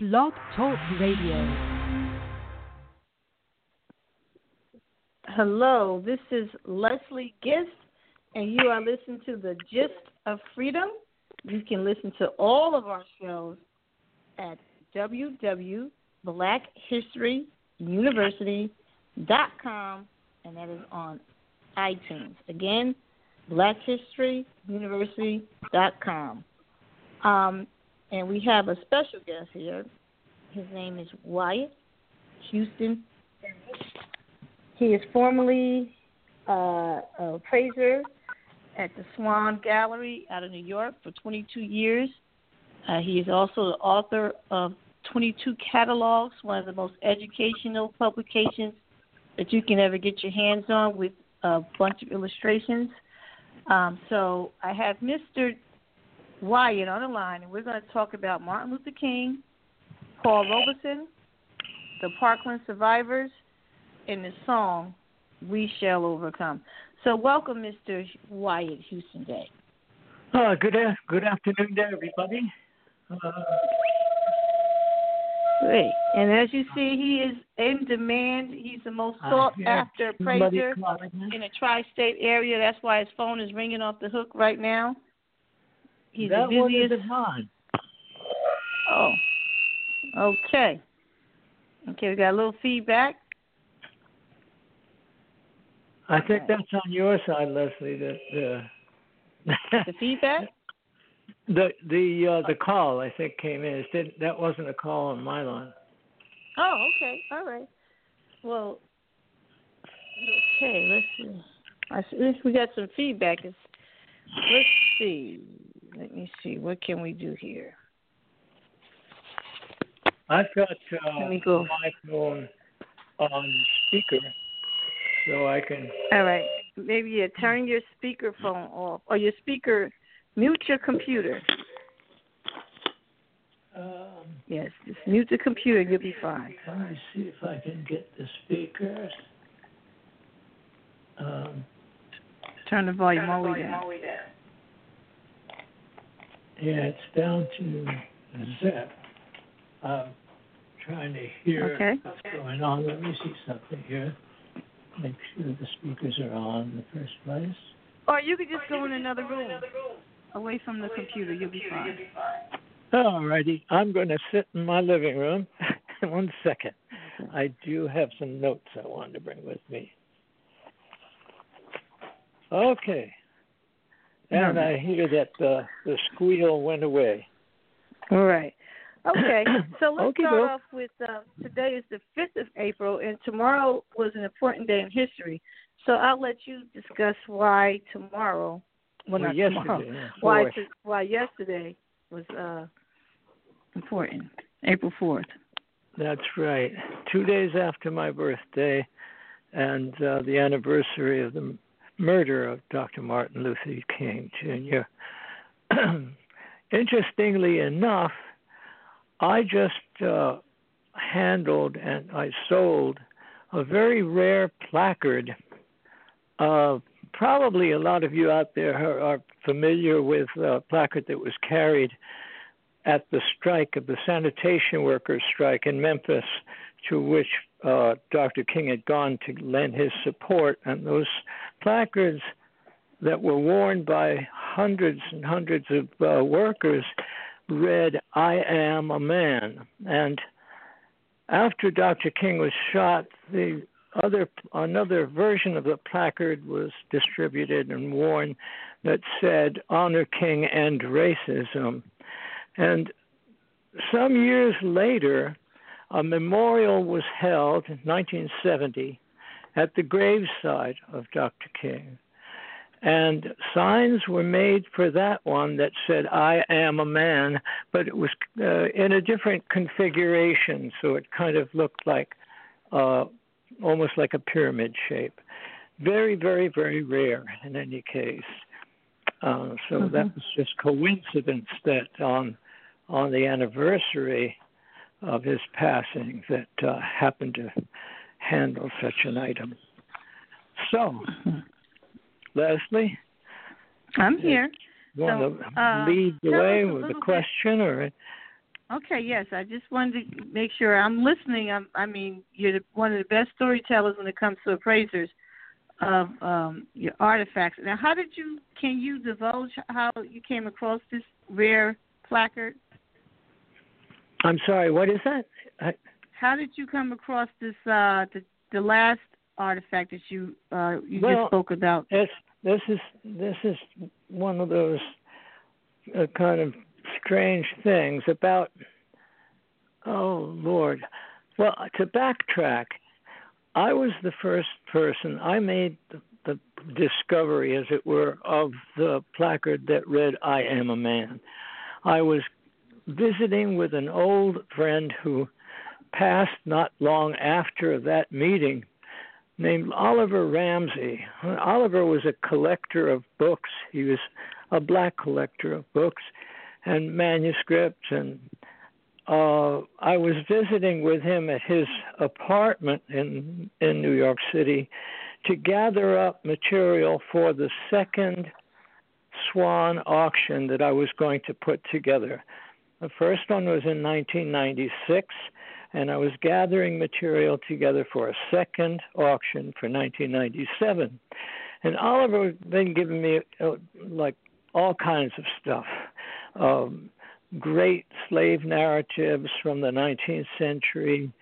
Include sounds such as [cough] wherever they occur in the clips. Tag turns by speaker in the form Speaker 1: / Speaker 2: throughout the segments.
Speaker 1: Blog Talk Radio.
Speaker 2: Hello, this is Leslie Gist, and you are listening to the Gist of Freedom. You can listen to all of our shows at www.blackhistoryuniversity.com, and that is on iTunes. Again, blackhistoryuniversity.com. Um, and we have a special guest here. His name is Wyatt Houston. He is formerly uh, a appraiser at the Swann Gallery out of New York for 22 years. Uh, he is also the author of 22 catalogs, one of the most educational publications that you can ever get your hands on with a bunch of illustrations. Um, so I have Mr. Wyatt on the line, and we're going to talk about Martin Luther King, Paul Robeson, the Parkland survivors, and the song "We Shall Overcome." So, welcome, Mr. Wyatt Houston Day.
Speaker 3: Uh, good good afternoon to everybody. Uh,
Speaker 2: Great. And as you see, he is in demand. He's the most sought after appraiser in the tri state area. That's why his phone is ringing off the hook right now. He's
Speaker 3: that
Speaker 2: the busiest.
Speaker 3: one isn't mine.
Speaker 2: Oh. Okay. Okay, we got a little feedback.
Speaker 3: I think that's on your side, Leslie. That [laughs] uh,
Speaker 2: the feedback.
Speaker 3: The the uh, the call I think came in. It did, that wasn't a call on my line.
Speaker 2: Oh, okay, all right. Well, okay. Let's see. I see we got some feedback. Let's see. Let me see. What can we do here?
Speaker 3: I've got uh,
Speaker 2: Let me go.
Speaker 3: my phone on speaker, so I can.
Speaker 2: All right. Maybe you turn your speaker phone off or your speaker. Mute your computer.
Speaker 3: Um,
Speaker 2: Yes, just mute the computer. You'll be fine.
Speaker 3: let me see if I can get the speakers. Um,
Speaker 2: Turn the volume all the way down.
Speaker 3: Yeah, it's down to zip. Mm-hmm. I'm trying to hear
Speaker 2: Okay.
Speaker 3: what's going on. Let me see something here. Make sure the speakers are on in the first place.
Speaker 2: Or you could just go in another room, away from the computer. You'll be fine.
Speaker 3: All righty. I'm going to sit in my living room. [laughs] One second. I do have some notes I wanted to bring with me. Okay. And I hear that uh, the squeal went away.
Speaker 2: All right. Okay, so let's
Speaker 3: Okey
Speaker 2: start off with uh, today is the 5th of April, and tomorrow was an important day in history. So I'll let you discuss why tomorrow, well, not
Speaker 3: yesterday,
Speaker 2: tomorrow,
Speaker 3: yeah,
Speaker 2: why to, why yesterday was uh, important, April 4th.
Speaker 3: That's right. Two days after my birthday and uh, the anniversary of the murder of Dr. Martin Luther King Jr. [clears throat] Interestingly enough, I just uh, handled and I sold a very rare placard. Uh, probably a lot of you out there are, are familiar with a placard that was carried at the strike of the sanitation workers strike in Memphis, to which uh, Dr. King had gone to lend his support, and those placards that were worn by hundreds and hundreds of uh, workers read, "I am a man." And after Dr. King was shot, the other another version of the placard was distributed and worn that said, "Honor King, and racism." And some years later, a memorial was held in 1970 at the graveside of Dr. King. And signs were made for that one that said, I am a man, but it was uh, in a different configuration. So it kind of looked like uh, almost like a pyramid shape. Very, very, very rare in any case. Uh, so that was just coincidence that on on the anniversary of his passing that uh, happened to handle such an item. So, Leslie,
Speaker 2: I'm here.
Speaker 3: you want
Speaker 2: So,
Speaker 3: to
Speaker 2: uh,
Speaker 3: lead the way with a
Speaker 2: bit-
Speaker 3: question or
Speaker 2: Okay, yes. I just wanted to make sure I'm listening. I'm, I mean, you're one of the best storytellers when it comes to appraisers of um, your artifacts. Now, how did you? Can you divulge how you came across this rare placard?
Speaker 3: I'm sorry. What is that? I,
Speaker 2: how did you come across this? Uh, the the last artifact that you uh, you
Speaker 3: well,
Speaker 2: just spoke about.
Speaker 3: This this is this is one of those uh, kind of strange things about. Oh Lord. Well, to backtrack, I was the first person. I made the, the discovery, as it were, of the placard that read "I am a man." I was visiting with an old friend who passed not long after that meeting named Oliver Ramsey. Oliver was a collector of books. He was a black collector of books and manuscripts and uh, I was visiting with him at his apartment in in New York City to gather up material for the second Swann auction that I was going to put together. The first one was in 1996, and I was gathering material together for a second auction for 1997. And Oliver had been giving me uh, like all kinds of stuff. Um, great slave narratives from the 19th century,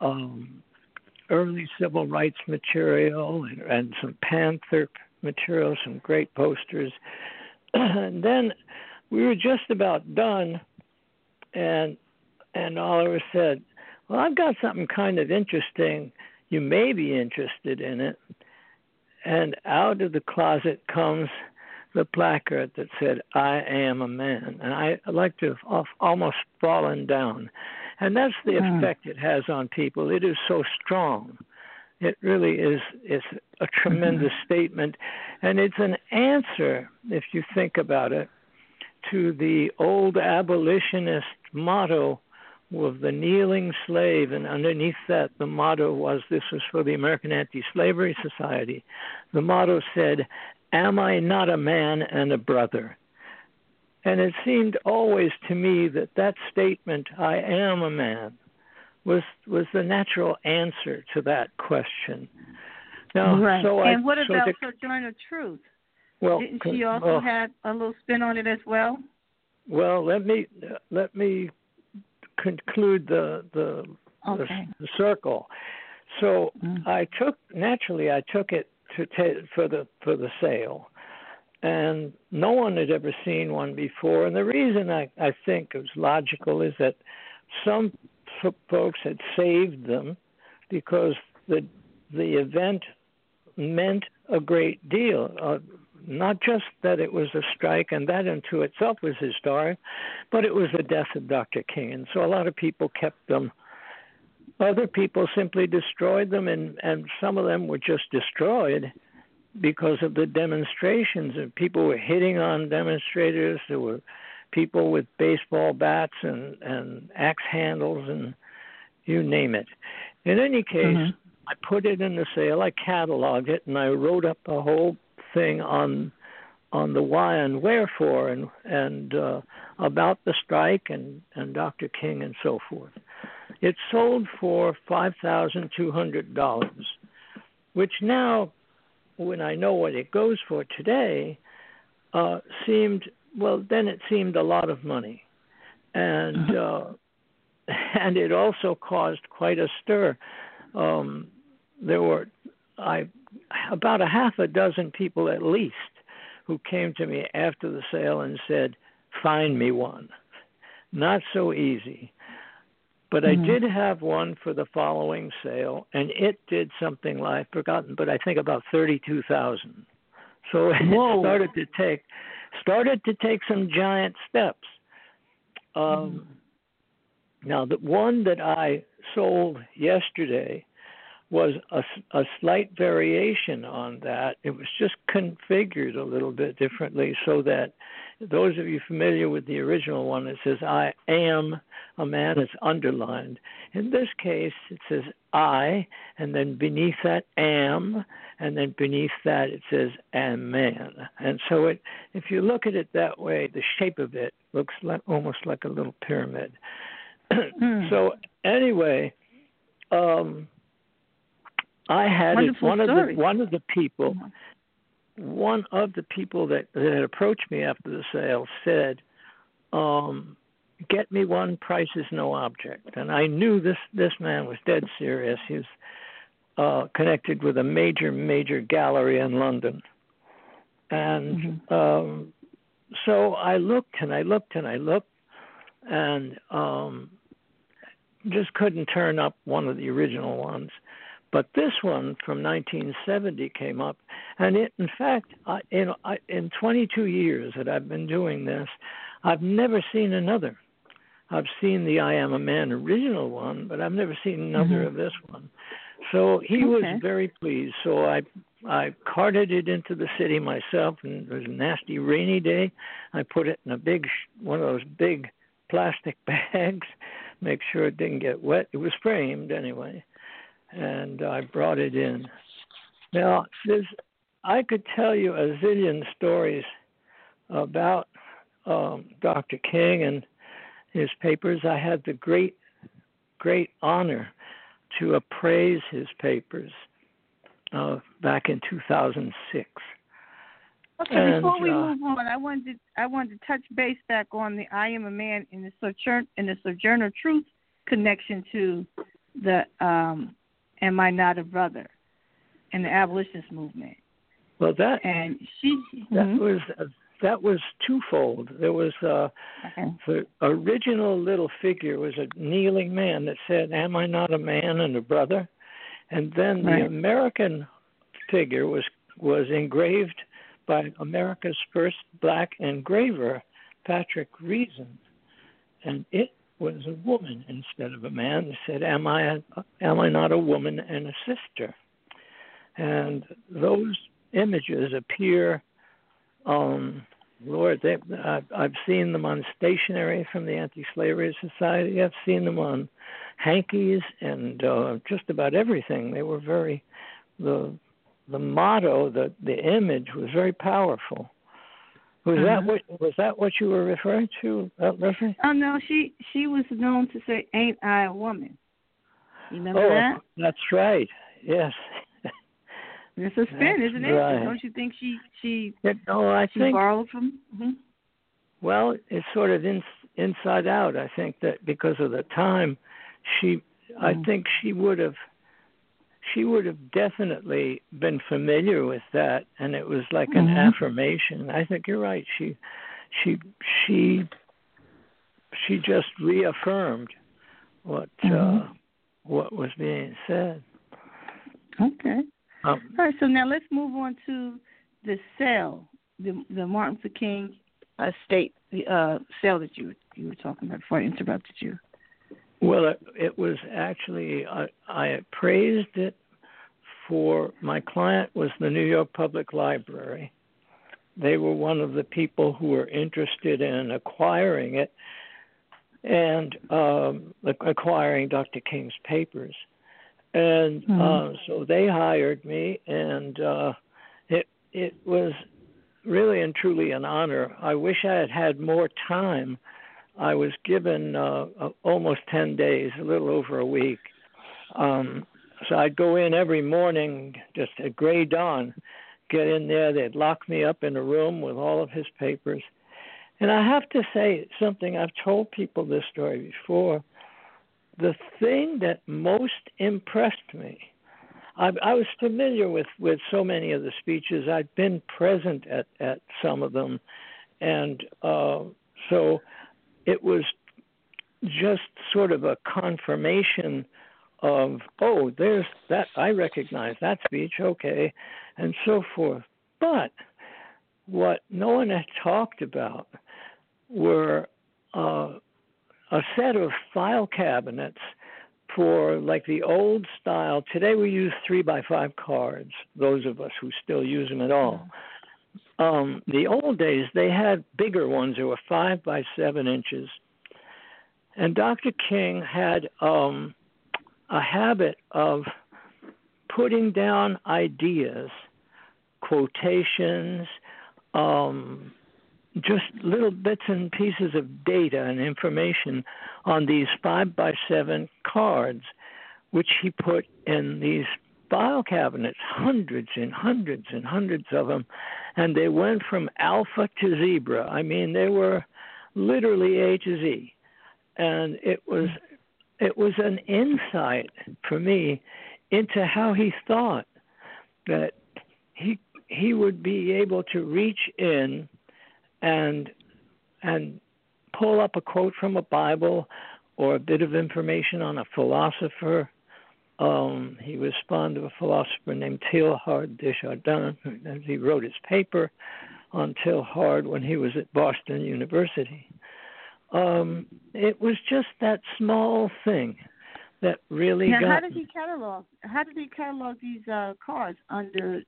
Speaker 3: um, early civil rights material, and, and some Panther material, some great posters. [clears throat] and then we were just about done, and and Oliver said, "Well, I've got something kind of interesting. You may be interested in it." And out of the closet comes the placard that said, I am a man. And I like to have almost fallen down. And that's the mm. effect it has on people. It is so strong. It really is is a tremendous mm-hmm. statement. And it's an answer, if you think about it, to the old abolitionist motto of the kneeling slave, and underneath that, the motto was this was for the American Anti Slavery Society. The motto said, Am I not a man and a brother? And it seemed always to me that that statement, I am a man, was was the natural answer to that question. Now,
Speaker 2: right.
Speaker 3: so
Speaker 2: and
Speaker 3: I,
Speaker 2: what
Speaker 3: so
Speaker 2: about
Speaker 3: the,
Speaker 2: Sojourner Truth?
Speaker 3: Well,
Speaker 2: didn't she also
Speaker 3: well,
Speaker 2: have a little spin on it as well?
Speaker 3: Well, let me let me conclude the the,
Speaker 2: okay.
Speaker 3: the, the circle. So
Speaker 2: mm.
Speaker 3: I took naturally I took it to t- for the for the sale, and no one had ever seen one before. And the reason I I think it was logical is that some f- folks had saved them because the the event meant a great deal. Uh, not just that it was a strike, and that into itself was historic, but it was the death of Dr. King. And so a lot of people kept them other people simply destroyed them, and, and some of them were just destroyed because of the demonstrations. And people were hitting on demonstrators. There were people with baseball bats and, and axe handles, and you name it. In any case, mm-hmm. I put it in the sale. I cataloged it, and I wrote up a whole thing on on the why and wherefore, and and uh, about the strike and and Dr. King and so forth. It sold for $5,200, which now, when I know what it goes for today, uh, seemed, well, then it seemed a lot of money. And, mm-hmm. uh, [laughs] and it also caused quite a stir. Um, there were I, about a half a dozen people at least who came to me after the sale and said, Find me one. Not so easy. But mm-hmm. I did have one for the following sale, and it did something like forgotten, but I think about thirty-two thousand. So [laughs]
Speaker 2: Whoa.
Speaker 3: it started to take started to take some giant steps. Um, mm. Now, the one that I sold yesterday was a, a slight variation on that. It was just configured a little bit differently so that those of you familiar with the original one, it says, I am a man, it's underlined. In this case, it says I, and then beneath that am, and then beneath that it says am man. And so it, if you look at it that way, the shape of it looks like, almost like a little pyramid.
Speaker 2: Hmm. [clears throat]
Speaker 3: so anyway, um, I had it, one of the one of the people,
Speaker 2: Mhm.
Speaker 3: one of the people that, that had approached me after the sale said, um, "Get me one. Price is no object." And I knew this this man was dead serious. He was uh, connected with a major major gallery in London, and
Speaker 2: Mhm.
Speaker 3: um, so I looked and I looked and I looked, and um, just couldn't turn up one of the original ones. But this one from 1970 came up, and it, in fact, I, in I, in 22 years that I've been doing this, I've never seen another. I've seen the I Am a Man original one, but I've never seen another
Speaker 2: Mhm.
Speaker 3: of this one. So he was very pleased. So I I carted it into the city myself, and it was a nasty rainy day. I put it in a big sh- one of those big plastic [laughs] bags, make sure it didn't get wet. It was framed anyway, and I brought it in. Now, there's I could tell you a zillion stories about um, Dr. King and his papers. I had the great, great honor to appraise his papers uh, back in 2006.
Speaker 2: Okay,
Speaker 3: And,
Speaker 2: before we
Speaker 3: uh,
Speaker 2: move on, I wanted to, I wanted to touch base back on the I am a man in the sojourn in the Sojourner Truth connection to the um, Am I Not a Brother in the abolitionist movement.
Speaker 3: Well, that
Speaker 2: And she
Speaker 3: that
Speaker 2: Mhm.
Speaker 3: was uh, that was twofold. There was uh,
Speaker 2: Okay.
Speaker 3: the original little figure was a kneeling man that said, "Am I not a man and a brother?" And then the American figure was was engraved by America's first black engraver, Patrick Reason, and it was a woman instead of a man. Said, "Am I a, am I not a woman and a sister?" And those images appear um, Lord, they, I've, I've seen them on stationery from the Anti-Slavery Society. I've seen them on hankies and uh, just about everything. They were very the the motto, the the image was very powerful. Was that
Speaker 2: Mhm.
Speaker 3: what was that what you were referring to, uh, Leslie?
Speaker 2: Oh no, she she was known to say, "Ain't I a woman?" You remember
Speaker 3: oh,
Speaker 2: that?
Speaker 3: that's right. Yes. [laughs]
Speaker 2: It's a spin,
Speaker 3: That's
Speaker 2: isn't it?
Speaker 3: right.
Speaker 2: Don't you think she she
Speaker 3: Yeah, no, I
Speaker 2: she
Speaker 3: think
Speaker 2: borrowed from? hmm
Speaker 3: Well, it's sort of in, inside out. I think that because of the time, she, I
Speaker 2: Mhm.
Speaker 3: think she would have, she would have definitely been familiar with that, and it was like an
Speaker 2: Mhm.
Speaker 3: affirmation. I think you're right. She, she, she, she just reaffirmed what uh,
Speaker 2: Mhm.
Speaker 3: what was being said.
Speaker 2: Okay.
Speaker 3: Um,
Speaker 2: All right. So now let's move on to the cell the the Martin Luther King uh, state uh, sale that you you were talking about before I interrupted you.
Speaker 3: Well, it, it was actually I, I appraised it for my client was the New York Public Library. They were one of the people who were interested in acquiring it and um, acquiring Dr. King's papers. And
Speaker 2: Mhm.
Speaker 3: uh, so they hired me, and uh, it it was really and truly an honor. I wish I had had more time. I was given uh, uh, almost 10 days, a little over a week. Um, so I'd go in every morning, just at gray dawn, get in there. They'd lock me up in a room with all of his papers. And I have to say something, I've told people this story before. The thing that most impressed me, I, I was familiar with, with so many of the speeches. I'd been present at, at some of them. And uh, so it was just sort of a confirmation of oh there's that i recognize that speech okay and so forth. But what no one had talked about were uh, a set of file cabinets for like the old style. Today we use three by five cards those of us who still use them at all um, the old days they had bigger ones. That were five by seven inches. And dr king had um, a habit of putting down ideas quotations um, just little bits and pieces of data and information on these five by seven cards, which he put in these file cabinets, hundreds and hundreds and hundreds of them, and they went from alpha to zebra. I mean, they were literally A to Z, and it was it was an insight for me into how he thought that he he would be able to reach in and and pull up a quote from a Bible or a bit of information on a philosopher. Um, he was fond of a philosopher named Teilhard de Chardin, as he wrote his paper on Teilhard when he was at Boston University. Um, it was just that small thing that really
Speaker 2: now,
Speaker 3: got.
Speaker 2: how did he catalog? How did he catalog these uh, cards under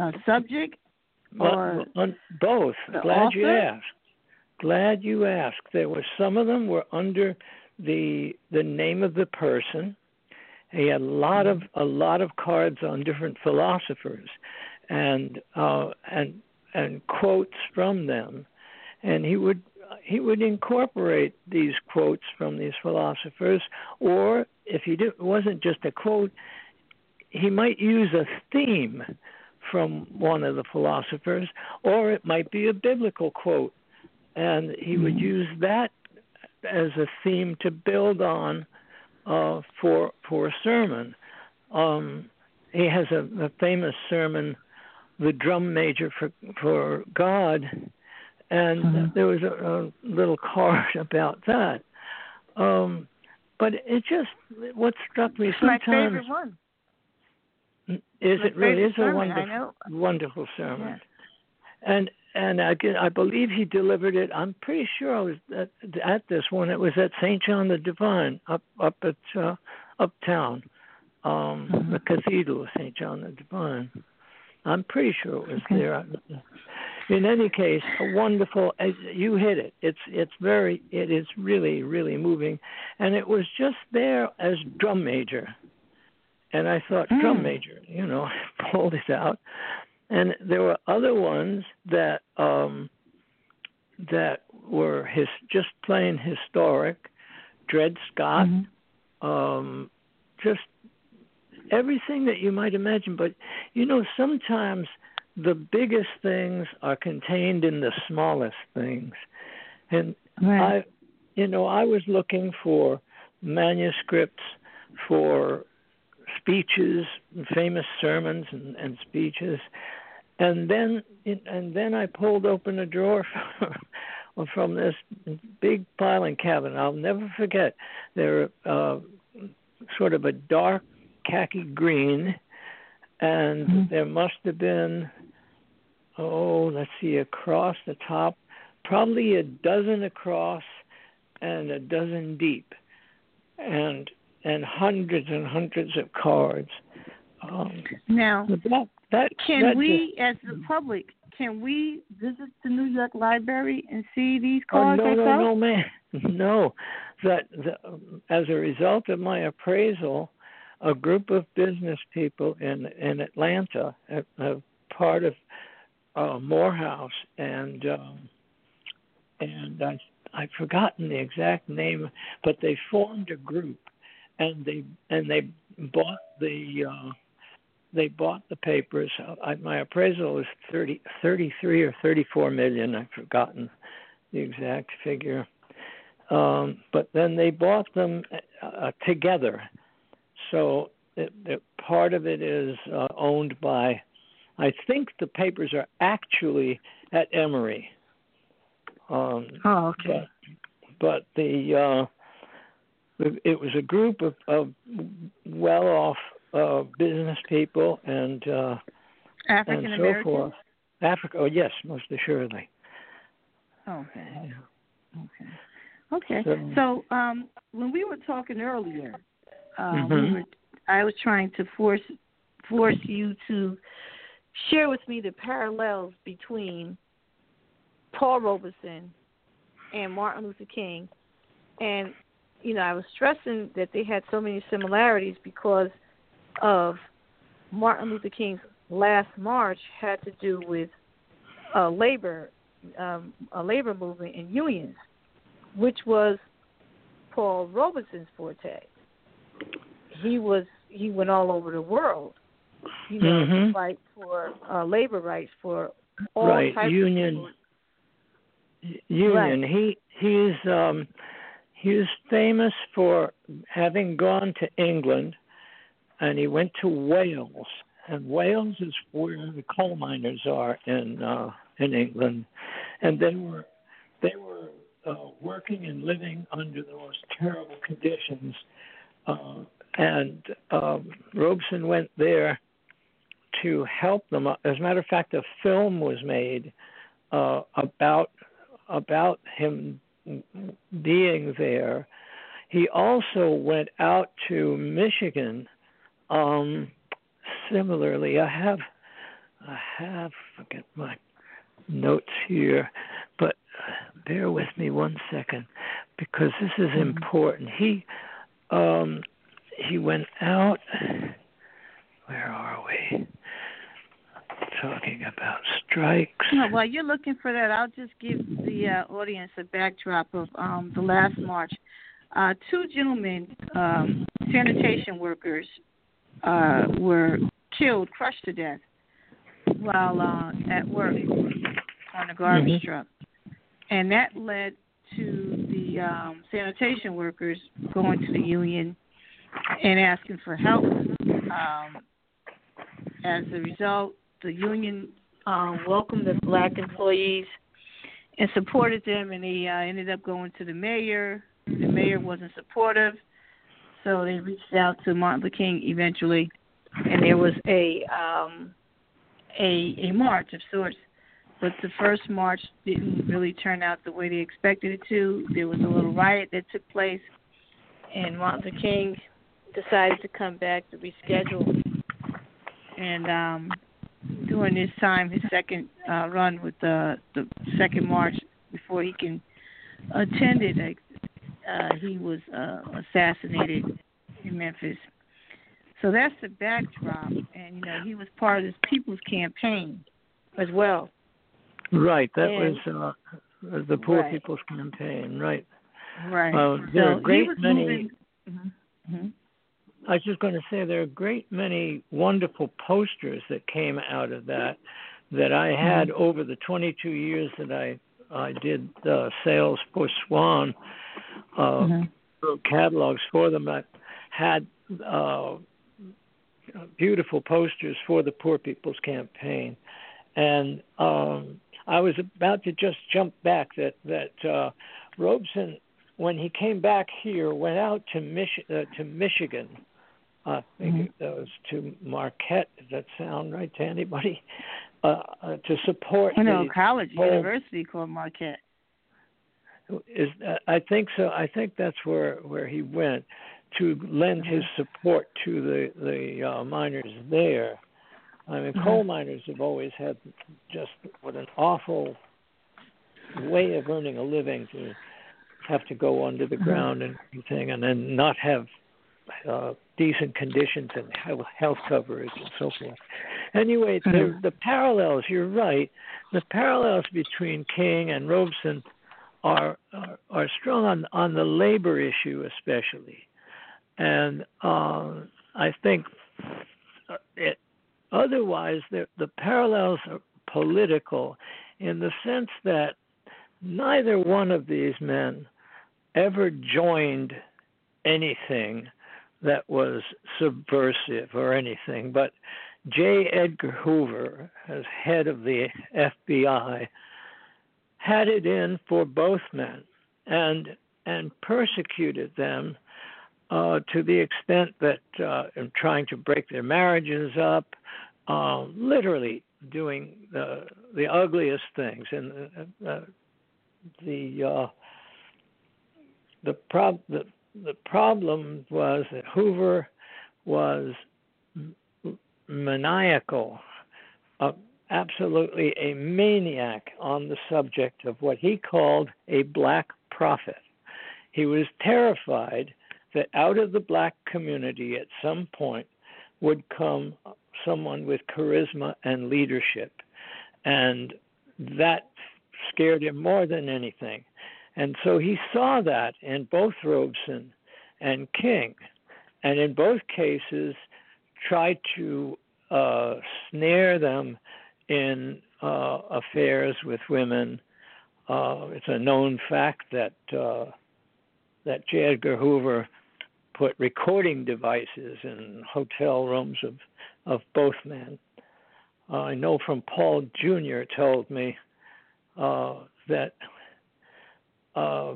Speaker 2: uh, subject or
Speaker 3: on both? Glad
Speaker 2: author?
Speaker 3: you asked. Glad you asked. There were some of them were under the the name of the person. He had a lot of a lot of cards on different philosophers, and uh, and and quotes from them, and he would he would incorporate these quotes from these philosophers, or if he did, it wasn't just a quote, he might use a theme from one of the philosophers, or it might be a biblical quote, and he would use that as a theme to build on uh, for for a sermon. Um, he has a, a famous sermon, "The Drum Major for for God," and
Speaker 2: Mhm.
Speaker 3: there was a, a little card [laughs] about that. Um, but it just what struck me
Speaker 2: It's my
Speaker 3: sometimes
Speaker 2: favorite one.
Speaker 3: is
Speaker 2: My
Speaker 3: it really
Speaker 2: favorite
Speaker 3: is a wonderful wonderful sermon.
Speaker 2: Yeah.
Speaker 3: And and I, I believe he delivered it. I'm pretty sure I was at, at this one. It was at St. John the Divine up up at uh, uptown, um,
Speaker 2: Mhm.
Speaker 3: the Cathedral of St. John the Divine. I'm pretty sure it was
Speaker 2: Okay.
Speaker 3: there. In any case, a wonderful. as You hit it. It's it's very. It is really really moving, and it was just there as drum major. And I thought drum
Speaker 2: Mm.
Speaker 3: major, you know, [laughs] pulled it out and there were other ones that um that were his just plain historic dred scott
Speaker 2: Mhm.
Speaker 3: um just everything that you might imagine but you know sometimes the biggest things are contained in the smallest things and
Speaker 2: Right.
Speaker 3: I, you know, I was looking for manuscripts for speeches, famous sermons and, and speeches, and then and then I pulled open a drawer from, [laughs] from this big filing cabinet. I'll never forget. They're uh, sort of a dark khaki green, and
Speaker 2: Mhm.
Speaker 3: there must have been oh, let's see, across the top probably a dozen across and a dozen deep, and and hundreds and hundreds of cards. Um,
Speaker 2: Now,
Speaker 3: that that
Speaker 2: can
Speaker 3: that
Speaker 2: we, as the public, can we visit the New York Library and see these
Speaker 3: Just, oh
Speaker 2: cards
Speaker 3: no no no man [laughs] no. That the, as a result of my appraisal, a group of business people in in Atlanta, a, a part of uh, Morehouse, and um, and I I've forgotten the exact name, but they formed a group, and they and they bought the uh, they bought the papers. I, my appraisal was 30, 33 or thirty four million. I've forgotten the exact figure, um, but then they bought them uh, together. So it, it, part of it is uh, owned by. I think the papers are actually at Emory. Um,
Speaker 2: Oh, okay.
Speaker 3: but but the uh, it was a group of, of well-off uh, business people and uh,
Speaker 2: African
Speaker 3: and so forth. Africa, oh yes, most assuredly.
Speaker 2: Okay. Okay. Okay.
Speaker 3: So-
Speaker 2: So, um, when we were talking earlier, uh, we
Speaker 3: Mhm.
Speaker 2: were, I was trying to force force you to share with me the parallels between Paul Robeson and Martin Luther King, and you know I was stressing that they had so many similarities because of Martin Luther King's last march had to do with uh, labor um, a labor movement and unions, which was Paul Robeson's forte. He was he went all over the world, you know,
Speaker 3: Mhm.
Speaker 2: to fight for uh, labor rights for all
Speaker 3: Right,
Speaker 2: types
Speaker 3: union.
Speaker 2: of people.
Speaker 3: Union. He he's um he's famous for having gone to England and he went to Wales. And Wales is where the coal miners are in uh in England. And they were they were uh, working and living under the most terrible conditions. Uh, and um, Robeson went there to help them. As a matter of fact, a film was made uh, about about him being there. He also went out to Michigan. Um, similarly, I have I have forget my notes here, but bear with me one second because this is important. He um, he went out. Where are we? Talking about strikes.
Speaker 2: No, while you're looking for that, I'll just give the uh, audience a backdrop of um, the last march. Uh, two gentlemen, um, sanitation workers, uh, were killed, crushed to death while uh, at work on a garbage
Speaker 3: Mhm.
Speaker 2: truck, and that led to the um, sanitation workers going to the union and asking for help. Um, as a result, the union uh, welcomed the black employees and supported them, and they uh, ended up going to the mayor. The mayor wasn't supportive, so they reached out to Martin Luther King eventually, and there was a um, a a march of sorts. But the first march didn't really turn out the way they expected it to. There was a little riot that took place, and Martin Luther King decided to come back to reschedule. And um, during this time, his second uh, run with the the second march before he can attend it, uh, he was uh, assassinated in Memphis. So that's the backdrop, and you know he was part of this People's Campaign as well.
Speaker 3: Right, that
Speaker 2: And-
Speaker 3: was uh, the Poor
Speaker 2: Right.
Speaker 3: People's Campaign. Right.
Speaker 2: Right.
Speaker 3: Uh, there
Speaker 2: so
Speaker 3: are great many.
Speaker 2: moving. Mhm. Mhm.
Speaker 3: I was just going to say there are a great many wonderful posters that came out of that that I had over the 22 years that I I did uh, sales for Swann uh,
Speaker 2: Mhm.
Speaker 3: wrote catalogs for them. I had uh, beautiful posters for the Poor People's Campaign, and um, I was about to just jump back that that uh, Robeson, when he came back here, went out to Mich- uh, to Michigan. I think
Speaker 2: Mhm.
Speaker 3: it that was to Marquette. Does that sound right to anybody? Uh, uh, to support
Speaker 2: I know
Speaker 3: the
Speaker 2: college,
Speaker 3: whole-
Speaker 2: university called Marquette.
Speaker 3: Is uh, I think so. I think that's where where he went to lend his support to the the uh, miners there. I mean,
Speaker 2: Mhm.
Speaker 3: coal miners have always had just what an awful way of earning a living to have to go under the
Speaker 2: Mhm.
Speaker 3: ground and everything, and then not have uh, decent conditions and health coverage and so forth. Anyway, the, the parallels. You're right. The parallels between King and Robeson are are, strong on on the labor issue, especially, and uh, I think it. Otherwise, the the parallels are political, in the sense that neither one of these men ever joined anything that was subversive or anything, but J. Edgar Hoover, as head of the FBI, had it in for both men and and persecuted them uh, to the extent that uh, in trying to break their marriages up, uh, literally doing the the ugliest things. And uh, uh, the uh, the prob the the problem was that Hoover was maniacal, uh, absolutely a maniac on the subject of what he called a black prophet. He was terrified that out of the black community at some point would come someone with charisma and leadership. And that scared him more than anything. And so he saw that in both Robeson and King, and in both cases tried to uh, snare them in uh, affairs with women. Uh, it's a known fact that uh, that J. Edgar Hoover put recording devices in hotel rooms of of both men. I know from Paul Jr. told me uh, that uh,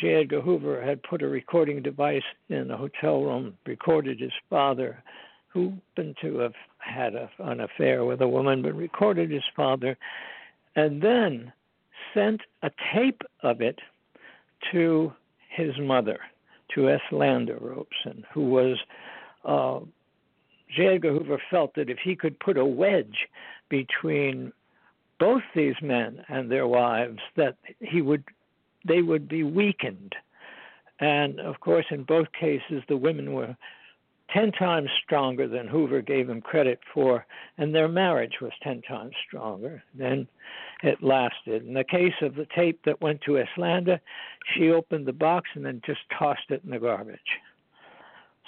Speaker 3: J. Edgar Hoover had put a recording device in a hotel room, recorded his father, who happened to have had a, an affair with a woman, but recorded his father, and then sent a tape of it to his mother, to S. Lander Robeson, who was. Uh, J. Edgar Hoover felt that if he could put a wedge between both these men and their wives, that he would they would be weakened. And of course, in both cases, the women were 10 times stronger than Hoover gave him credit for, and their marriage was 10 times stronger. Then it lasted. In the case of the tape that went to Eslanda, she opened the box and then just tossed it in the garbage.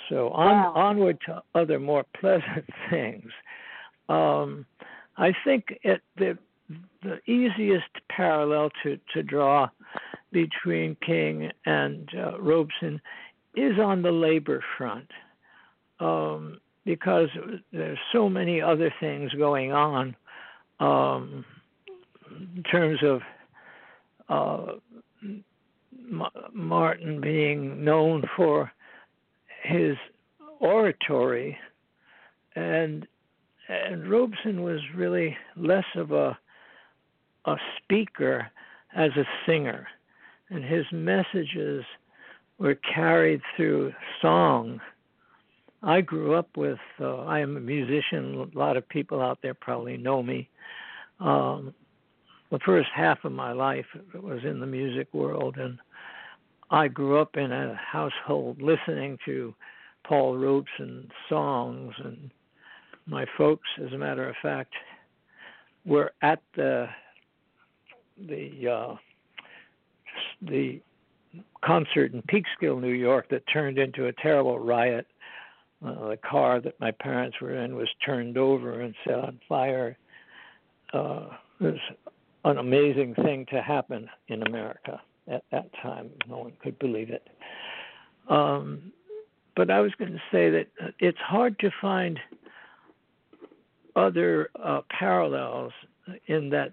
Speaker 3: So on, wow. onward to other more pleasant [laughs] things. Um, I think it, the the easiest parallel to, to draw between King and uh, Robeson is on the labor front, um, because there's so many other things going on um, in terms of uh, M- Martin being known for his oratory, and and Robeson was really less of a a speaker as a singer, and his messages were carried through song. I grew up with, uh, I am a musician, a lot of people out there probably know me. Um, the first half of my life was in the music world, and I grew up in a household listening to Paul Robeson songs, and my folks, as a matter of fact, were at the the uh, the concert in Peekskill, New York, that turned into a terrible riot. Uh, the car that my parents were in was turned over and set on fire. Uh, it was an amazing thing to happen in America at that time. No one could believe it. Um, but I was going to say that it's hard to find other uh, parallels in that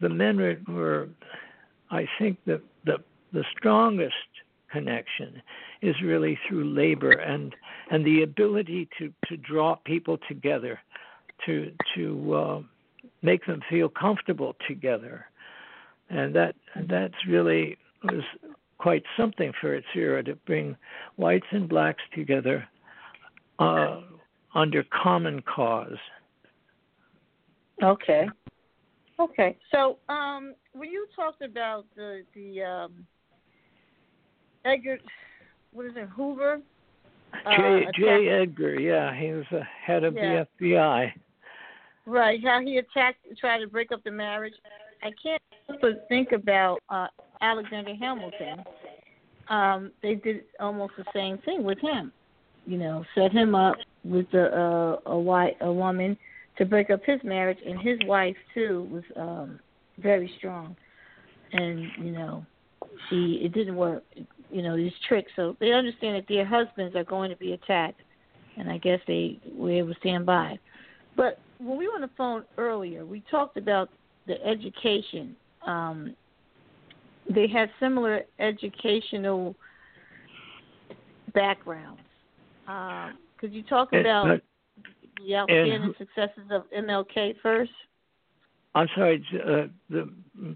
Speaker 3: the men were, I think, the, the the strongest connection is really through labor and and the ability to to draw people together, to to uh, make them feel comfortable together, and that that's really was quite something for its era to bring whites and blacks together uh, under common cause.
Speaker 2: Okay. Okay, so um, when you talked about the the um, Edgar, what is it, Hoover?
Speaker 3: Uh, J. J. Edgar, yeah, he was the head of yeah. the FBI.
Speaker 2: Right, how he attacked, tried to break up the marriage. I can't but think about uh, Alexander Hamilton. Um, they did almost the same thing with him. You know, set him up with a uh, a white a woman to break up his marriage, and his wife too was um very strong, and you know, she it didn't work. You know these tricks, so they understand that their husbands are going to be attacked, and I guess they were able to stand by. But when we were on the phone earlier, we talked about the education. Um, they had similar educational backgrounds. Um, could you talk about the outstanding successes of MLK first?
Speaker 3: I'm sorry, uh, the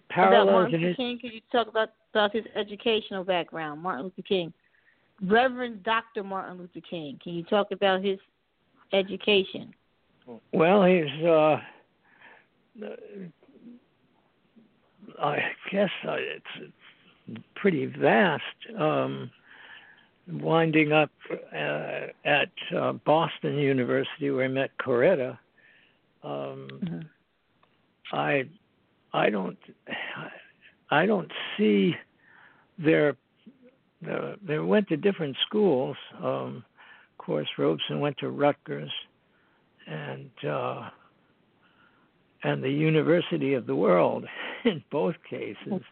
Speaker 2: parallels. About Martin Luther King, could you talk about, about his educational background, Martin Luther King? Reverend Dr. Martin Luther King, can you talk about his education?
Speaker 3: Well, he's, uh, I guess it's pretty vast. Um, winding up uh, at uh, Boston University, where I met Coretta, um, mm-hmm. I I don't I don't see their uh, they went to different schools. Um, of course, Robeson went to Rutgers, and uh, and the University of the World [laughs] in both cases.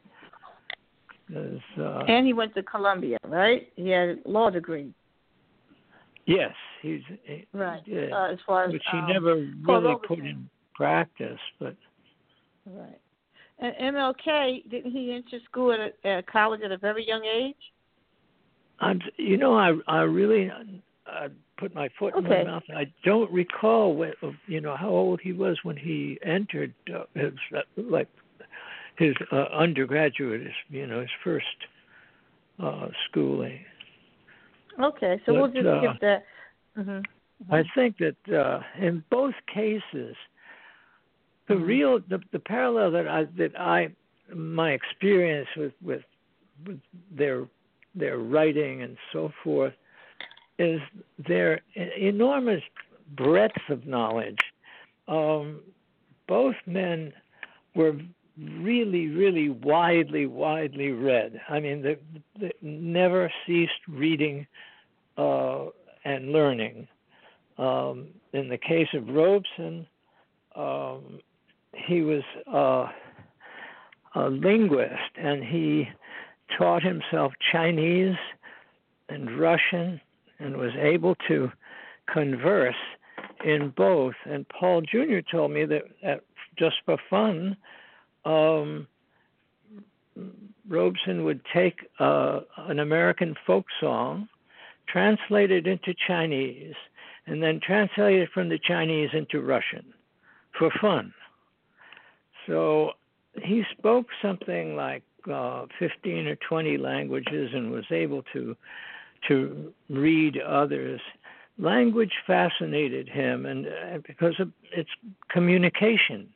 Speaker 3: uh,
Speaker 2: and he went to Columbia, right? He had a law degree.
Speaker 3: Yes, he's he,
Speaker 2: right.
Speaker 3: Did,
Speaker 2: uh, as far as
Speaker 3: which he
Speaker 2: um,
Speaker 3: never really put in practice, but
Speaker 2: right. And MLK didn't he enter school at, a, at college at a very young age?
Speaker 3: I'm, you know, I I really I put my foot
Speaker 2: okay.
Speaker 3: in my mouth. I don't recall what you know how old he was when he entered uh, his uh, like his uh, undergraduate, you know, his first uh, schooling.
Speaker 2: Okay, so
Speaker 3: but,
Speaker 2: we'll just
Speaker 3: uh,
Speaker 2: skip that. Mm-hmm.
Speaker 3: I think that uh, in both cases, the
Speaker 2: mm-hmm.
Speaker 3: real the, the parallel that I that I my experience with with, with their their writing and so forth is their enormous breadth of knowledge. Um, both men were really, really widely, widely read. I mean, they, they never ceased reading uh, and learning. Um, in the case of Robeson, um, he was uh, a linguist and he taught himself Chinese and Russian and was able to converse in both. And Paul Jr. told me that, that just for fun, um, Robeson would take uh, an American folk song, translate it into Chinese, and then translate it from the Chinese into Russian for fun. So he spoke something like uh, 15 or 20 languages and was able to to read others. Language fascinated him, and uh, because of its communication.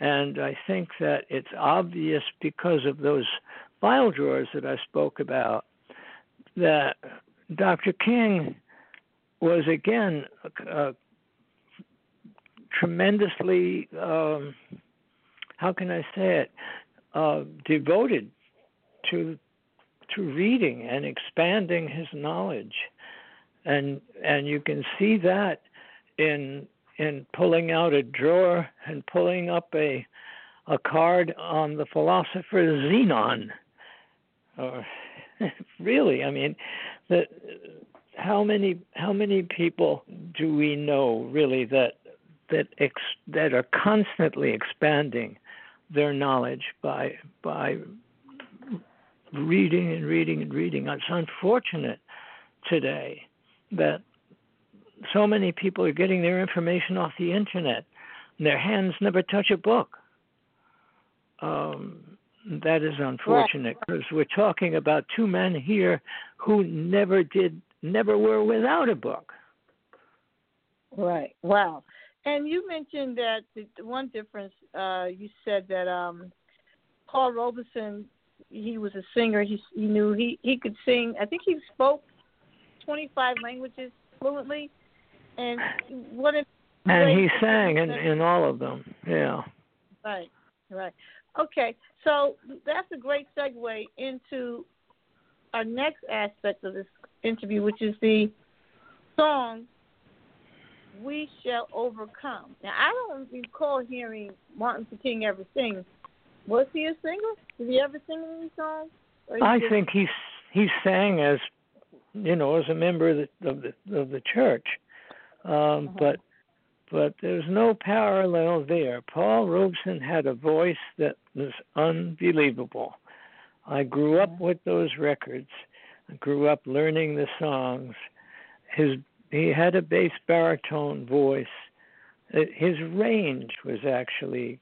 Speaker 3: And I think that it's obvious because of those file drawers that I spoke about that Dr. King was again tremendously, um, how can I say it, uh, devoted to to reading and expanding his knowledge, and and you can see that in in pulling out a drawer and pulling up a a card on the philosopher Zenon. Or [laughs] really, I mean, that how many how many people do we know really that that ex, that are constantly expanding their knowledge by by reading and reading and reading. It's unfortunate today that so many people are getting their information off the internet and their hands never touch a book. Um, that is unfortunate because we're talking about two men here who never did, never were without a book.
Speaker 2: Right. Wow. And you mentioned that the one difference. Uh, you said that um, Paul Robeson, he was a singer. He he knew he he could sing. I think he spoke twenty five languages fluently. And what if?
Speaker 3: And he sang in in all of them. Yeah.
Speaker 2: Right. Right. Okay. So that's a great segue into our next aspect of this interview, which is the song "We Shall Overcome." Now, I don't recall hearing Martin Luther King ever sing. Was he a singer? Did he ever sing any songs?
Speaker 3: I think he he sang as you know as a member of the of the, of the church. Um, uh-huh. But but there's no parallel there. Paul Robeson had a voice that was unbelievable. I grew up with those records. I grew up learning the songs. His he had a bass baritone voice. His range was actually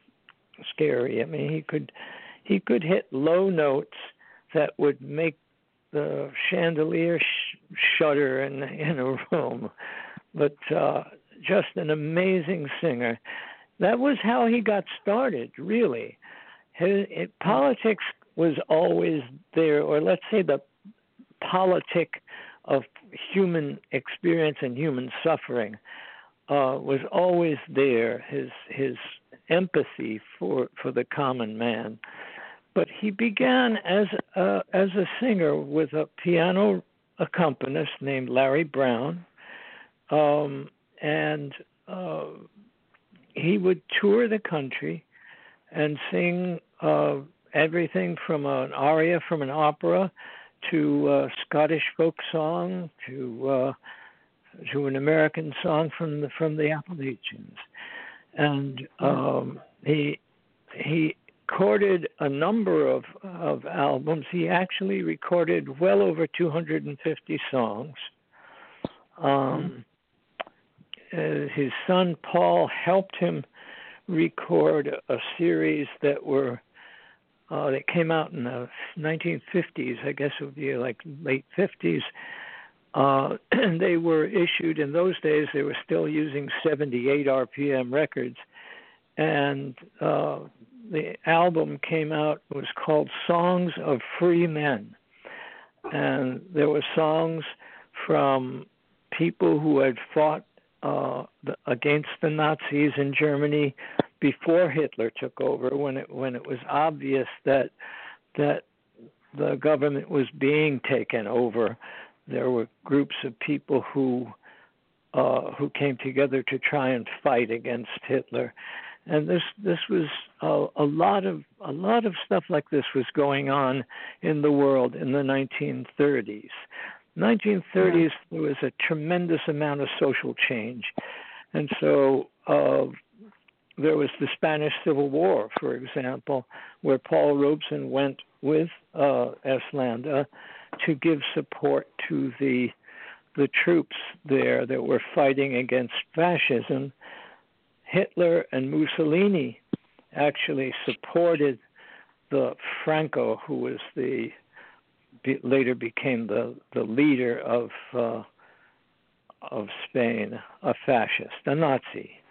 Speaker 3: scary. I mean, he could he could hit low notes that would make the chandelier sh- shudder in [laughs] in a room but uh, just an amazing singer. That was how he got started, really. His, it, politics was always there, or let's say the politic of human experience and human suffering uh, was always there. His his empathy for for the common man. But he began as a, as a singer with a piano accompanist named Larry Brown, um, and uh, he would tour the country and sing uh, everything from an aria from an opera to a Scottish folk song to uh, to an American song from the from the Appalachians, and um, he he recorded a number of of albums. He actually recorded well over 250 songs. Um, uh, his son Paul helped him record a series that were uh, that came out in the 1950s. I guess it would be like late 50s. Uh, [clears throat] they were issued in those days. They were still using 78 RPM records, and uh, the album came out. It was called "Songs of Free Men," and there were songs from people who had fought uh, against the Nazis in Germany before Hitler took over, when it when it was obvious that that the government was being taken over. There were groups of people who uh, who came together to try and fight against Hitler, and this this was a, a lot of a lot of stuff like this was going on in the world in the 1930s. 1930s yeah. there was a tremendous amount of social change, and so uh, there was the Spanish Civil War, for example, where Paul Robeson went with uh. Landa to give support to the the troops there that were fighting against fascism. Hitler and Mussolini actually supported the Franco, who was the later became the the leader of uh, of Spain, a fascist, a Nazi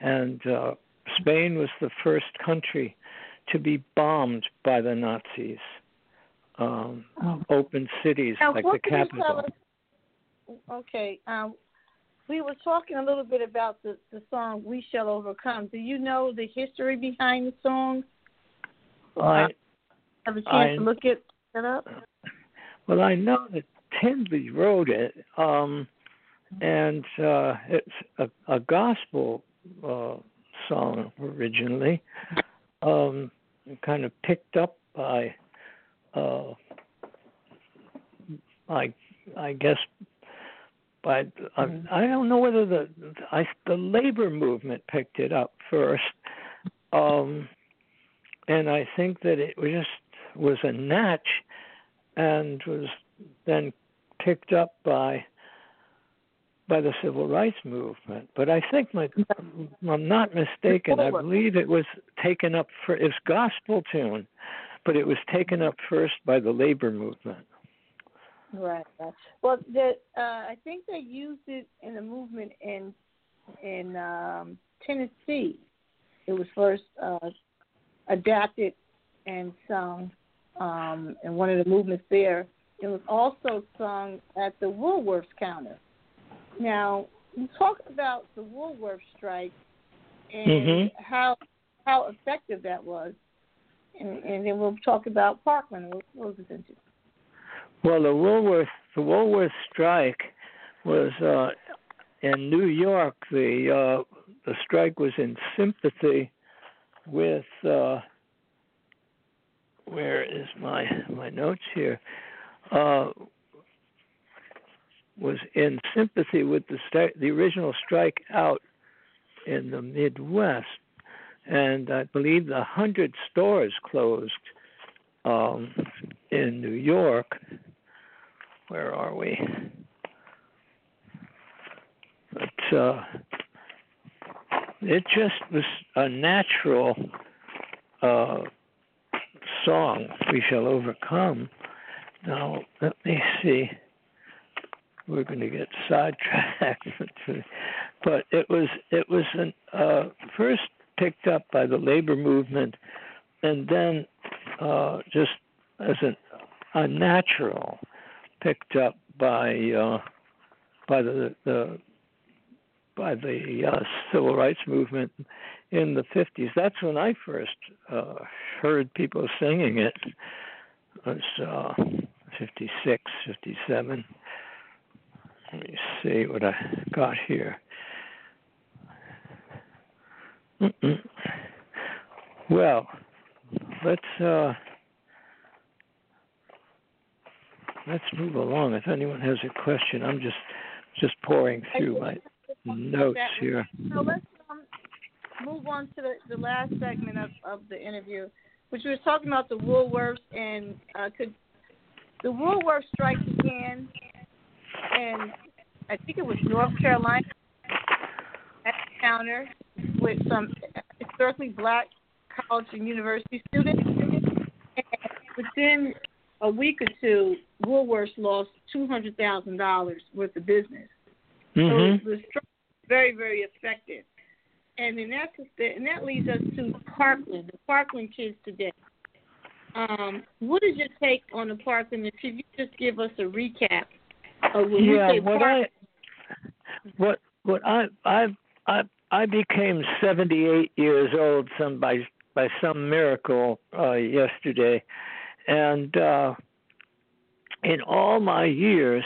Speaker 3: and uh, Spain was the first country to be bombed by the Nazis. Um, oh. Open cities
Speaker 2: now,
Speaker 3: like the capital.
Speaker 2: Okay, um, we were talking a little bit about the, the song "We Shall Overcome." Do you know the history behind the song?
Speaker 3: I
Speaker 2: uh, have a chance
Speaker 3: I,
Speaker 2: to look it, it up.
Speaker 3: Well, I know that Tindley wrote it, um, and uh, it's a, a gospel uh, song originally, um, kind of picked up by, uh, I, I guess, by uh, mm-hmm. I don't know whether the I, the labor movement picked it up first, um, and I think that it was just was a natch, and was then picked up by by the civil rights movement. But I think my, I'm not mistaken. I believe it was taken up for it's gospel tune, but it was taken up first by the labor movement.
Speaker 2: Right. Well, the, uh, I think they used it in a movement in in um, Tennessee. It was first uh, adapted and sung um, in one of the movements there. It was also sung at the Woolworths counter now, you talk about the Woolworth strike and
Speaker 3: mm-hmm.
Speaker 2: how how effective that was, and, and, then we'll talk about Parkland. We'll, we'll
Speaker 3: Well, the Woolworth the Woolworth strike was uh, in New York. The uh, the strike was in sympathy with. Uh, where is my my notes here? Was in sympathy with the st- the original strike out in the Midwest, and I believe the hundred stores closed um, in New York. Where are we? But uh, it just was a natural uh, song. We shall overcome. Now let me see we're going to get sidetracked. [laughs] but it was it was an, uh, first picked up by the labor movement, and then uh, just as an, a natural picked up by uh, by the, the by the uh, civil rights movement in the 50s. That's when I first uh, heard people singing it. It was uh, 56, 57. Let me see what I got here. Mm-mm. Well, let's uh, let's move along. If anyone has a question, I'm just just pouring through my notes here.
Speaker 2: So let's um, move on to the, the last segment of, of the interview, which was talking about the Woolworths and uh, could the Woolworths strike began, and I think it was North Carolina at the counter with some historically black college and university students. And within a week or two, Woolworths lost two hundred thousand dollars worth of business.
Speaker 3: Mm-hmm.
Speaker 2: So strike was very, very effective. And then that's and that leads us to Parkland, the Parkland kids today. Um, what is your take on the Parkland? If you just give us a recap when
Speaker 3: yeah, what
Speaker 2: Parkland.
Speaker 3: I what what I I I I became 78 years old some by by some miracle uh, yesterday, and uh, in all my years,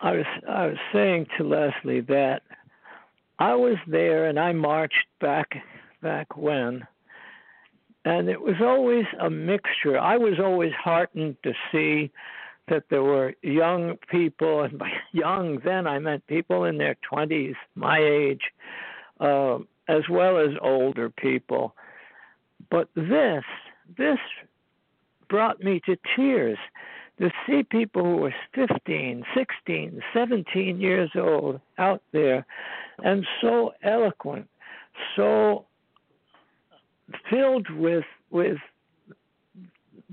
Speaker 3: I was I was saying to Leslie that I was there and I marched back back when and it was always a mixture. I was always heartened to see that there were young people, and by [laughs] young then I meant people in their 20s, my age, uh, as well as older people. But this, this brought me to tears to see people who were 15, 16, 17 years old out there and so eloquent, so filled with with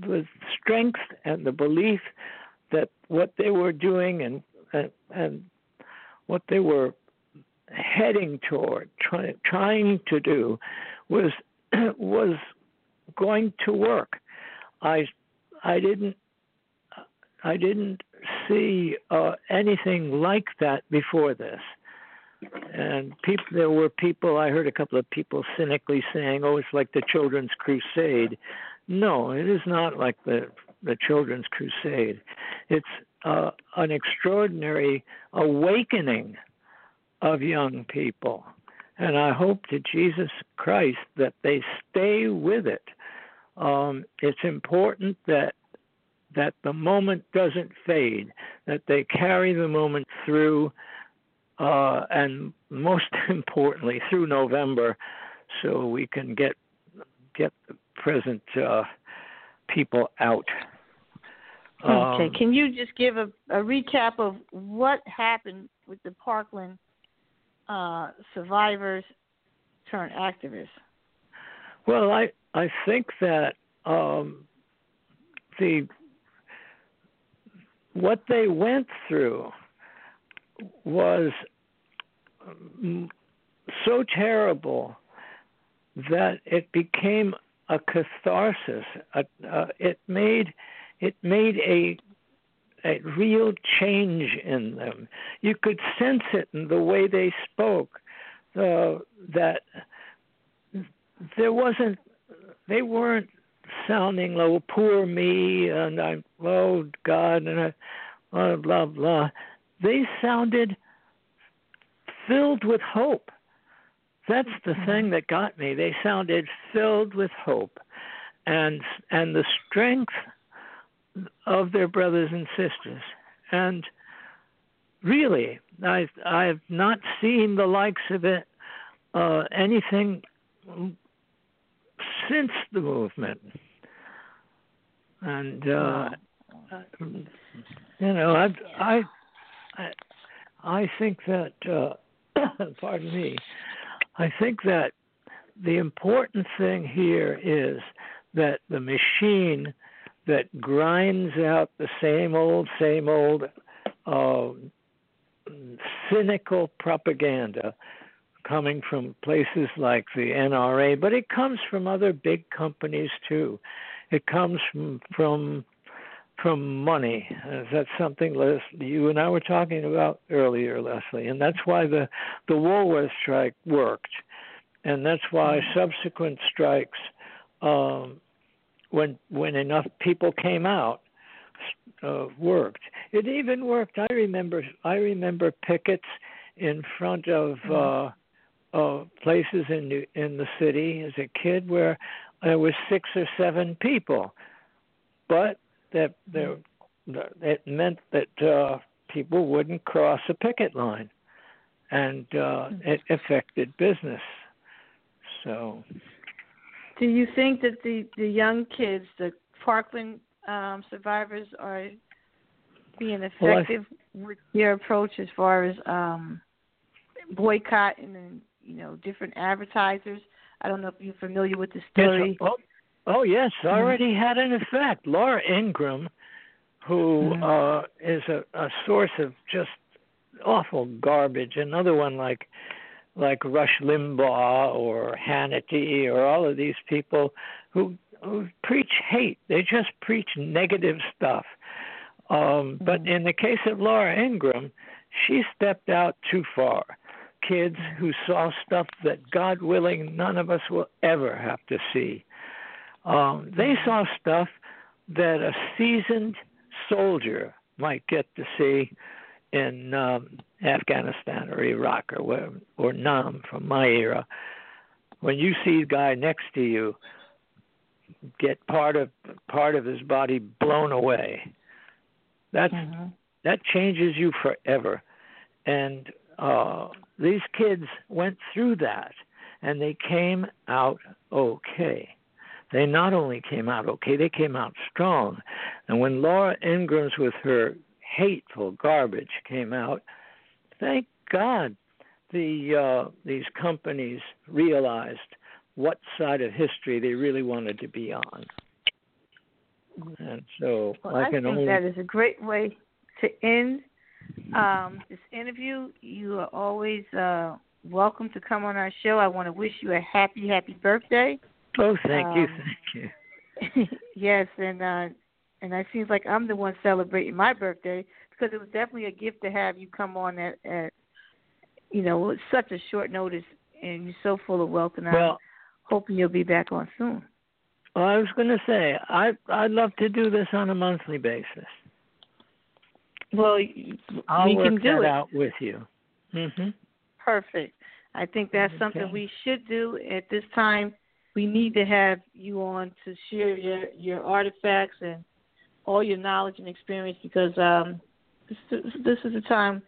Speaker 3: with strength and the belief that what they were doing and and, and what they were heading toward, try, trying to do, was [clears throat] was going to work. I I didn't I didn't see uh, anything like that before this and people there were people i heard a couple of people cynically saying oh it's like the children's crusade no it is not like the the children's crusade. It's uh, an extraordinary awakening of young people. And i hope to jesus christ that they stay with it. Um, it's important that that the moment doesn't fade that they carry the moment through uh, and most [laughs] importantly through November, so we can get get the present uh, people out.
Speaker 2: Okay,
Speaker 3: Um,
Speaker 2: can you just give a, a recap of what happened with the Parkland uh, survivors turned activists?
Speaker 3: Well, I I think that um, the what they went through was um, so terrible that it became a catharsis. Uh, uh, it made it made a a real change in them. You could sense it in the way they spoke. Uh, that there wasn't, they weren't sounding like, oh, poor me, and I'm, oh, God, and I, blah, blah, blah. They sounded filled with hope. That's the thing that got me. They sounded filled with hope and and the strength of their brothers and sisters. And really, I I've not seen the likes of it uh, anything since the movement. And uh, you know, I I I, I think that uh, [coughs] pardon me. I think that the important thing here is that the machine that grinds out the same old, same old uh, cynical propaganda coming from places like the NRA, but it comes from other big companies too. It comes from from from money. That's something Les, you and I were talking about earlier, Leslie, and that's why the the Woolworth strike worked, and that's why subsequent strikes, um, when when enough people came out, uh, worked. It even worked. I remember I remember pickets in front of. Mm-hmm. Uh, uh, places in New, in the city as a kid where there was six or seven people, but that there it meant that uh, people wouldn't cross a picket line, and uh, hmm. it affected business. So,
Speaker 2: do you think that the the young kids, the Parkland um, survivors, are being effective well, I, with your approach as far as um, boycotting and you know different advertisers? I don't know if you're familiar with the story.
Speaker 3: Yes, oh, oh yes, already mm-hmm. had an effect. Laura Ingraham, who mm-hmm. uh, is a, a source of just awful garbage. Another one like like Rush Limbaugh or Hannity or all of these people who who preach hate. They just preach negative stuff. Um, but mm-hmm. in the case of Laura Ingraham, she stepped out too far kids who saw stuff that, God willing, none of us will ever have to see. Um, they saw stuff that a seasoned soldier might get to see in um, Afghanistan or Iraq or where, or Nam from my era. When you see a guy next to you get part of part of his body blown away, that's mm-hmm. that changes you forever. And uh, these kids went through that and they came out okay. They not only came out okay, they came out strong. And when Laura Ingraham's with her hateful garbage came out, thank God the uh, these companies realized what side of history they really wanted to be on. And so
Speaker 2: well, I,
Speaker 3: I
Speaker 2: think
Speaker 3: only...
Speaker 2: that is a great way to end um, this interview. You are always uh, welcome to come on our show. I want to wish you a happy, happy birthday.
Speaker 3: Oh, thank um, you, thank
Speaker 2: you. [laughs] yes, and uh, and it seems like I'm the one celebrating my birthday because it was definitely a gift to have you come on at, at you know such a short notice, and you're so full of wealth, and
Speaker 3: well,
Speaker 2: I'm hoping you'll be back on soon.
Speaker 3: Well, I was going to say I I'd love to do this on a monthly basis.
Speaker 2: Well,
Speaker 3: I'll
Speaker 2: we
Speaker 3: work
Speaker 2: can do
Speaker 3: that
Speaker 2: it.
Speaker 3: out with you. Mm-hmm.
Speaker 2: Perfect. I think that's
Speaker 3: okay.
Speaker 2: something we should do at this time. We need to have you on to share your your artifacts and all your knowledge and experience because um, this, is a time.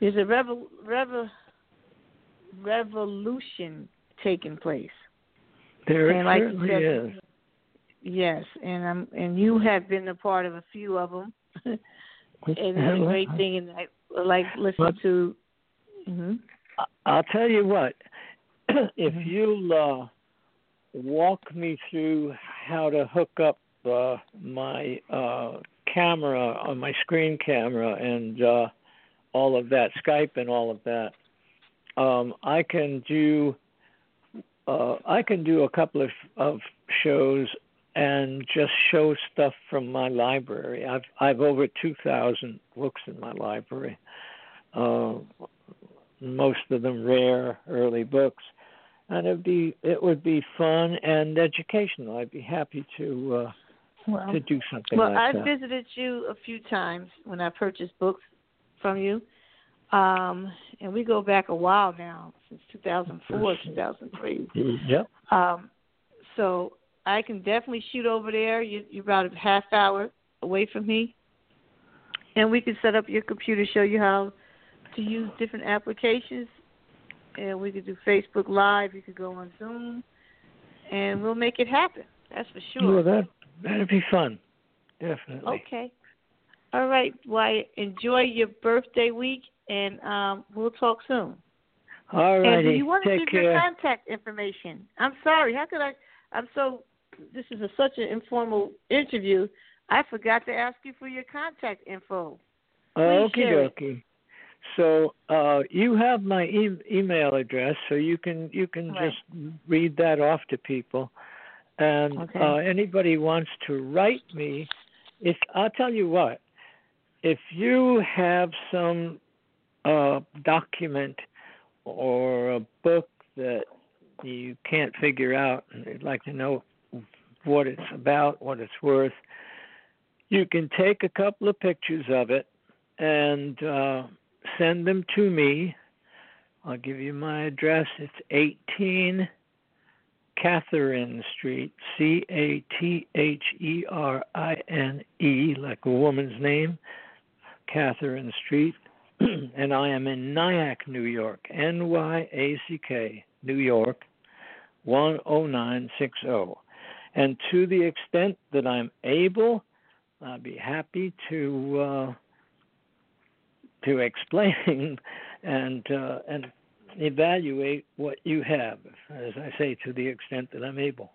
Speaker 2: There's a revel, revel, revolution taking place.
Speaker 3: There
Speaker 2: and like
Speaker 3: certainly
Speaker 2: said,
Speaker 3: is.
Speaker 2: Yes, and um, and you have been a part of a few of them. [laughs] and it's a great thing, and I like listening to. Mm-hmm.
Speaker 3: I'll tell you what, [clears throat] if
Speaker 2: mm-hmm.
Speaker 3: you'll uh, walk me through how to hook up uh, my uh, camera on my screen camera and uh, all of that, Skype and all of that, um, I can do. Uh, I can do a couple of, of shows and just show stuff from my library. I've I've over two thousand books in my library. Uh, most of them rare early books, and it'd be it would be fun and educational. I'd be happy to uh,
Speaker 2: well,
Speaker 3: to do something
Speaker 2: well,
Speaker 3: like
Speaker 2: that. I visited you a few times when I purchased books from you. Um, and we go back a while now, since 2004, 2003.
Speaker 3: Yep.
Speaker 2: Um, so I can definitely shoot over there. You, you're about a half hour away from me, and we can set up your computer, show you how to use different applications, and we could do Facebook Live. You could go on Zoom, and we'll make it happen. That's for sure.
Speaker 3: Well, that that'd be fun, definitely.
Speaker 2: Okay. All right, Wyatt. Enjoy your birthday week, and um, we'll talk soon.
Speaker 3: All righty.
Speaker 2: And do you want
Speaker 3: to
Speaker 2: give
Speaker 3: care.
Speaker 2: your contact information? I'm sorry. How could I? I'm so this is a, such an informal interview. I forgot to ask you for your contact info.
Speaker 3: Okay, dokie. So uh, you have my e- email address, so you can you can
Speaker 2: right.
Speaker 3: just read that off to people. And
Speaker 2: okay.
Speaker 3: uh, anybody wants to write me, if I'll tell you what, if you have some uh, document or a book that you can't figure out and you'd like to know what it's about, what it's worth, you can take a couple of pictures of it and uh, send them to me. I'll give you my address. It's 18 Catherine Street, C A T H E R I N E, like a woman's name, Catherine Street. [clears throat] and I am in Nyack, New York, N Y A C K, New York, 10960. And to the extent that I'm able, I'd be happy to uh, to [laughs] explain and uh, and evaluate what you have, as I say, to the extent that I'm able.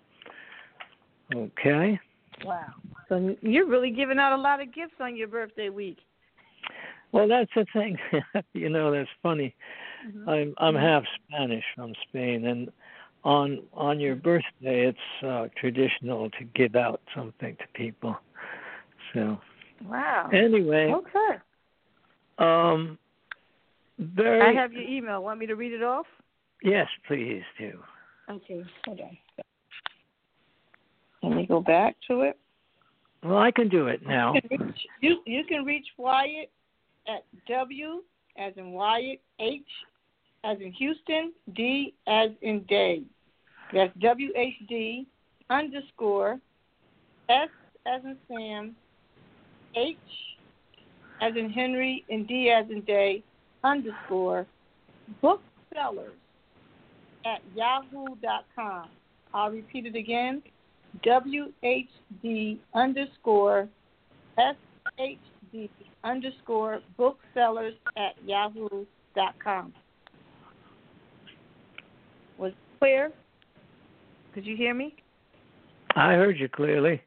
Speaker 3: Okay.
Speaker 2: Wow. So you're really giving out a lot of gifts on your birthday week.
Speaker 3: Well, that's the thing. [laughs] you know, that's funny. Mm-hmm. I'm I'm mm-hmm. half Spanish from Spain, and on on your birthday, it's uh, traditional to give out something to people. So.
Speaker 2: Wow.
Speaker 3: Anyway.
Speaker 2: Okay.
Speaker 3: Um, very.
Speaker 2: I have your email. Want me to read it off?
Speaker 3: Yes, please do.
Speaker 2: Okay, hold on. Let me go back to it.
Speaker 3: Well, I can do it now.
Speaker 2: You can reach, you, you can reach Wyatt at W as in Wyatt, H as in Houston, D as in day. That's W H D underscore S as in Sam, H as in Henry, and D as in day underscore booksellers at yahoo.com. I'll repeat it again. WHD underscore SHD underscore booksellers at yahoo.com. Was clear? Could you hear me?
Speaker 3: I heard you clearly.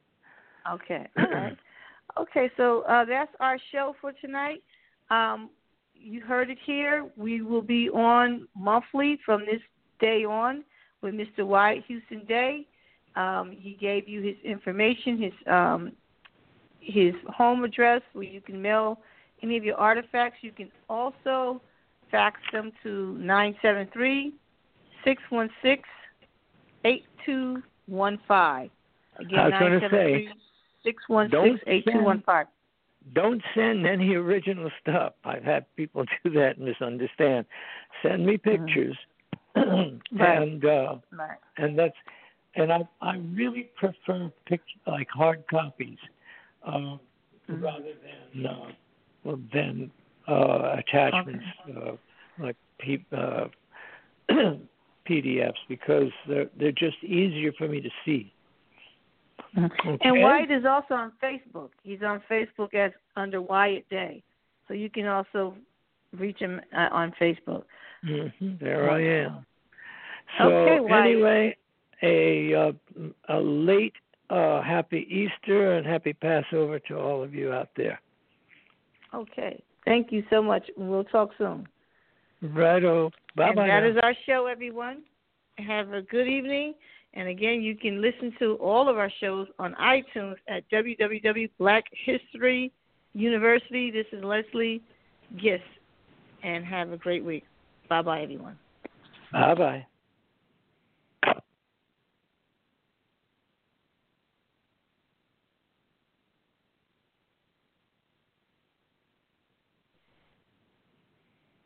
Speaker 2: Okay. All right. Okay, so uh, that's our show for tonight. Um, you heard it here. We will be on monthly from this day on with Mr. Wyatt Houston Day. Um, he gave you his information, his um, his home address where you can mail any of your artifacts. You can also fax them to nine seven three six one six eight two one five. Again, nine seven three six one six eight two one five
Speaker 3: don't send any original stuff. I've had people [laughs] do that and misunderstand. Send me mm-hmm. pictures, [clears throat] mm-hmm. and uh,
Speaker 2: right.
Speaker 3: and that's and I I really prefer picture like hard copies uh, mm-hmm. rather than uh, well, than uh, attachments okay. uh, like [clears throat] P, uh, PDFs because they're they're just easier for me to see.
Speaker 2: Mm-hmm. Okay. And Wyatt is also on Facebook. He's on Facebook as under Wyatt Day, so you can also reach him uh, on Facebook.
Speaker 3: Mm-hmm. There I am. So
Speaker 2: okay,
Speaker 3: anyway, a uh, a late uh, happy Easter and happy Passover to all of you out there.
Speaker 2: Okay, thank you so much. We'll talk soon.
Speaker 3: Righto. Bye bye.
Speaker 2: That is our show, everyone. Have a good evening. And again, you can listen to all of our shows on iTunes at www. Black History University. This is Leslie Gist, and have a great week. Bye bye, everyone.
Speaker 3: Bye bye.